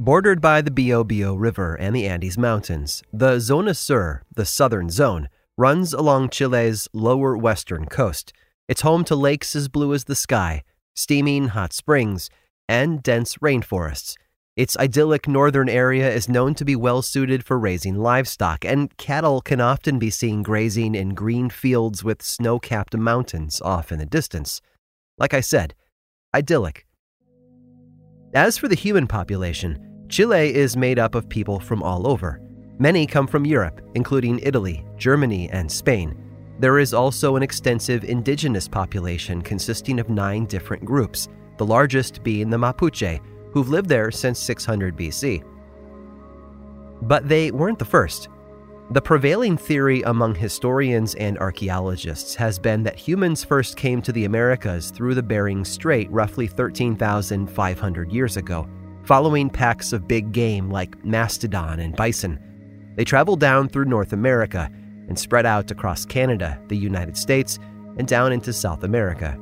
Bordered by the Biobío River and the Andes Mountains, the Zona Sur, the southern zone, runs along Chile's lower western coast. It's home to lakes as blue as the sky, steaming hot springs, and dense rainforests. Its idyllic northern area is known to be well suited for raising livestock, and cattle can often be seen grazing in green fields with snow capped mountains off in the distance. Like I said, idyllic. As for the human population, Chile is made up of people from all over. Many come from Europe, including Italy, Germany, and Spain. There is also an extensive indigenous population consisting of nine different groups, the largest being the Mapuche, who've lived there since 600 BC. But they weren't the first. The prevailing theory among historians and archaeologists has been that humans first came to the Americas through the Bering Strait roughly 13,500 years ago, following packs of big game like mastodon and bison. They traveled down through North America and spread out across Canada, the United States, and down into South America.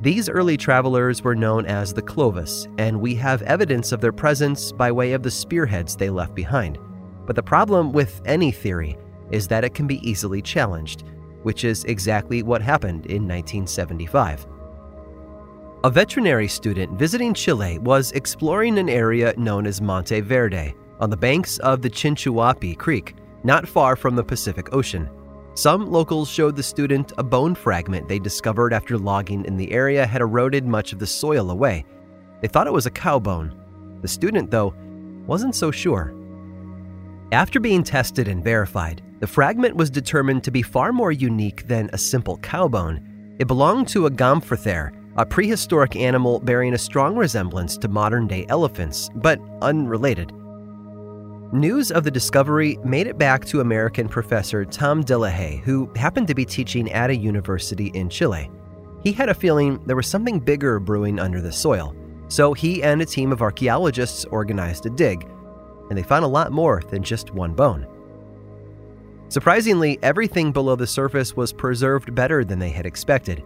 These early travelers were known as the Clovis, and we have evidence of their presence by way of the spearheads they left behind. But the problem with any theory is that it can be easily challenged, which is exactly what happened in 1975. A veterinary student visiting Chile was exploring an area known as Monte Verde on the banks of the Chinchihuapi Creek, not far from the Pacific Ocean. Some locals showed the student a bone fragment they discovered after logging in the area had eroded much of the soil away. They thought it was a cow bone. The student, though, wasn't so sure. After being tested and verified, the fragment was determined to be far more unique than a simple cow bone. It belonged to a gomphothere, a prehistoric animal bearing a strong resemblance to modern day elephants, but unrelated. News of the discovery made it back to American professor Tom Dillehay, who happened to be teaching at a university in Chile. He had a feeling there was something bigger brewing under the soil, so he and a team of archaeologists organized a dig and they found a lot more than just one bone. Surprisingly, everything below the surface was preserved better than they had expected.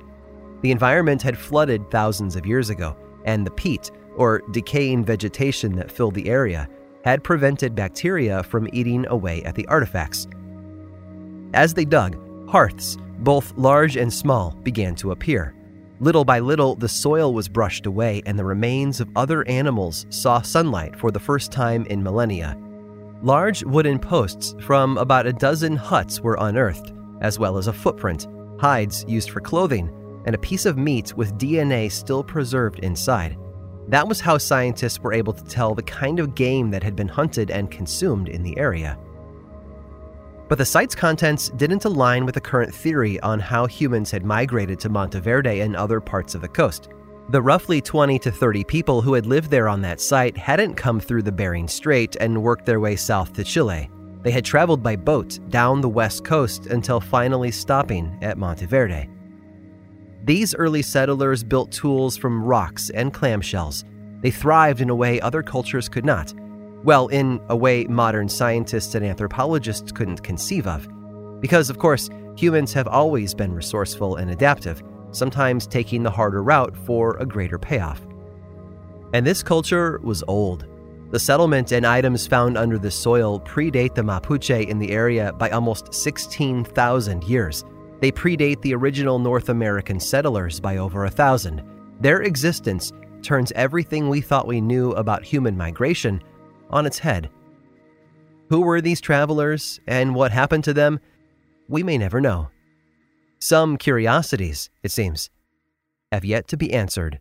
The environment had flooded thousands of years ago, and the peat, or decaying vegetation that filled the area, had prevented bacteria from eating away at the artifacts. As they dug, hearths, both large and small, began to appear. Little by little, the soil was brushed away, and the remains of other animals saw sunlight for the first time in millennia. Large wooden posts from about a dozen huts were unearthed, as well as a footprint, hides used for clothing, and a piece of meat with DNA still preserved inside. That was how scientists were able to tell the kind of game that had been hunted and consumed in the area. But the site's contents didn't align with the current theory on how humans had migrated to Monteverde and other parts of the coast. The roughly 20 to 30 people who had lived there on that site hadn't come through the Bering Strait and worked their way south to Chile. They had traveled by boat down the west coast until finally stopping at Monteverde. These early settlers built tools from rocks and clamshells. They thrived in a way other cultures could not well, in a way modern scientists and anthropologists couldn't conceive of. Because, of course, humans have always been resourceful and adaptive, sometimes taking the harder route for a greater payoff. And this culture was old. The settlement and items found under the soil predate the Mapuche in the area by almost 16,000 years. They predate the original North American settlers by over a thousand. Their existence turns everything we thought we knew about human migration on its head. Who were these travelers and what happened to them? We may never know. Some curiosities, it seems, have yet to be answered.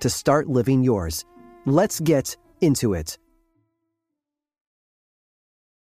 to start living yours. Let's get into it.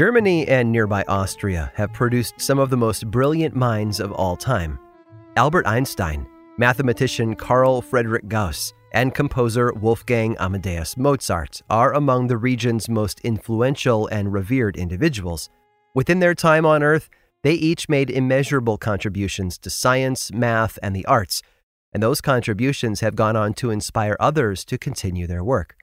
Germany and nearby Austria have produced some of the most brilliant minds of all time. Albert Einstein, mathematician Carl Friedrich Gauss, and composer Wolfgang Amadeus Mozart are among the region's most influential and revered individuals. Within their time on Earth, they each made immeasurable contributions to science, math, and the arts, and those contributions have gone on to inspire others to continue their work.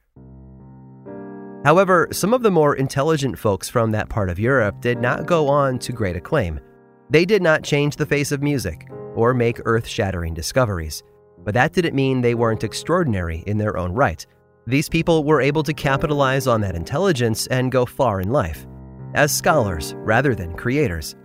However, some of the more intelligent folks from that part of Europe did not go on to great acclaim. They did not change the face of music or make earth shattering discoveries, but that didn't mean they weren't extraordinary in their own right. These people were able to capitalize on that intelligence and go far in life, as scholars rather than creators.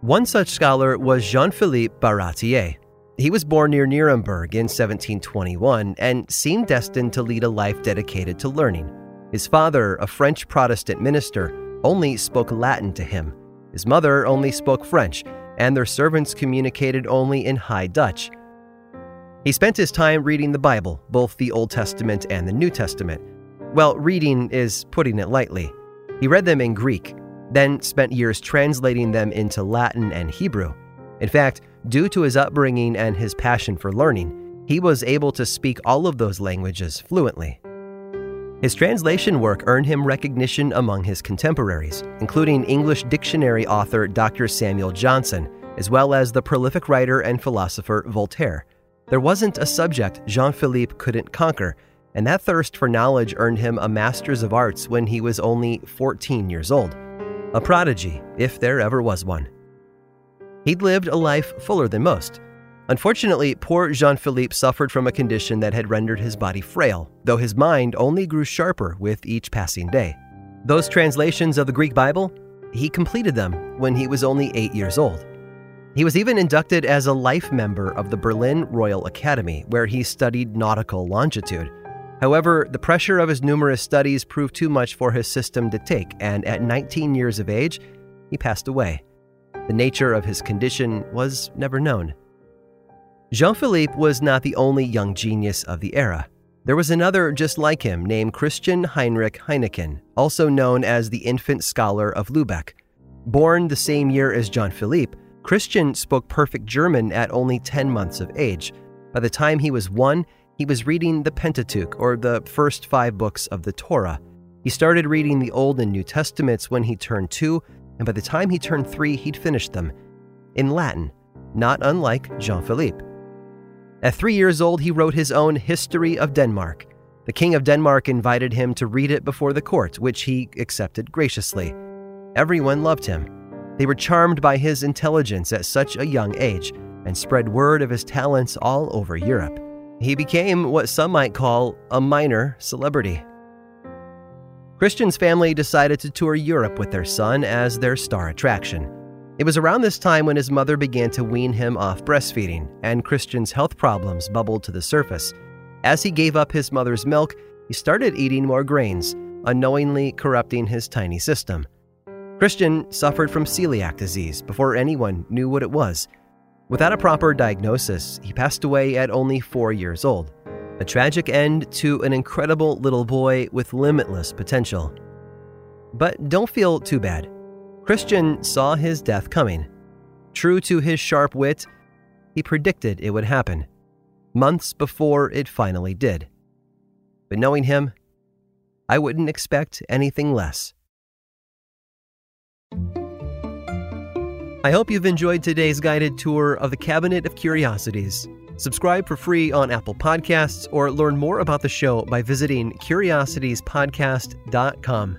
One such scholar was Jean Philippe Baratier. He was born near Nuremberg in 1721 and seemed destined to lead a life dedicated to learning. His father, a French Protestant minister, only spoke Latin to him. His mother only spoke French, and their servants communicated only in High Dutch. He spent his time reading the Bible, both the Old Testament and the New Testament. Well, reading is putting it lightly. He read them in Greek, then spent years translating them into Latin and Hebrew. In fact, due to his upbringing and his passion for learning, he was able to speak all of those languages fluently. His translation work earned him recognition among his contemporaries, including English dictionary author Dr. Samuel Johnson, as well as the prolific writer and philosopher Voltaire. There wasn't a subject Jean Philippe couldn't conquer, and that thirst for knowledge earned him a Master's of Arts when he was only 14 years old. A prodigy, if there ever was one. He'd lived a life fuller than most, Unfortunately, poor Jean Philippe suffered from a condition that had rendered his body frail, though his mind only grew sharper with each passing day. Those translations of the Greek Bible, he completed them when he was only eight years old. He was even inducted as a life member of the Berlin Royal Academy, where he studied nautical longitude. However, the pressure of his numerous studies proved too much for his system to take, and at 19 years of age, he passed away. The nature of his condition was never known. Jean Philippe was not the only young genius of the era. There was another just like him named Christian Heinrich Heineken, also known as the infant scholar of Lubeck. Born the same year as Jean Philippe, Christian spoke perfect German at only 10 months of age. By the time he was one, he was reading the Pentateuch, or the first five books of the Torah. He started reading the Old and New Testaments when he turned two, and by the time he turned three, he'd finished them. In Latin, not unlike Jean Philippe. At three years old, he wrote his own History of Denmark. The King of Denmark invited him to read it before the court, which he accepted graciously. Everyone loved him. They were charmed by his intelligence at such a young age and spread word of his talents all over Europe. He became what some might call a minor celebrity. Christian's family decided to tour Europe with their son as their star attraction. It was around this time when his mother began to wean him off breastfeeding, and Christian's health problems bubbled to the surface. As he gave up his mother's milk, he started eating more grains, unknowingly corrupting his tiny system. Christian suffered from celiac disease before anyone knew what it was. Without a proper diagnosis, he passed away at only four years old. A tragic end to an incredible little boy with limitless potential. But don't feel too bad. Christian saw his death coming. True to his sharp wit, he predicted it would happen, months before it finally did. But knowing him, I wouldn't expect anything less. I hope you've enjoyed today's guided tour of the Cabinet of Curiosities. Subscribe for free on Apple Podcasts or learn more about the show by visiting curiositiespodcast.com.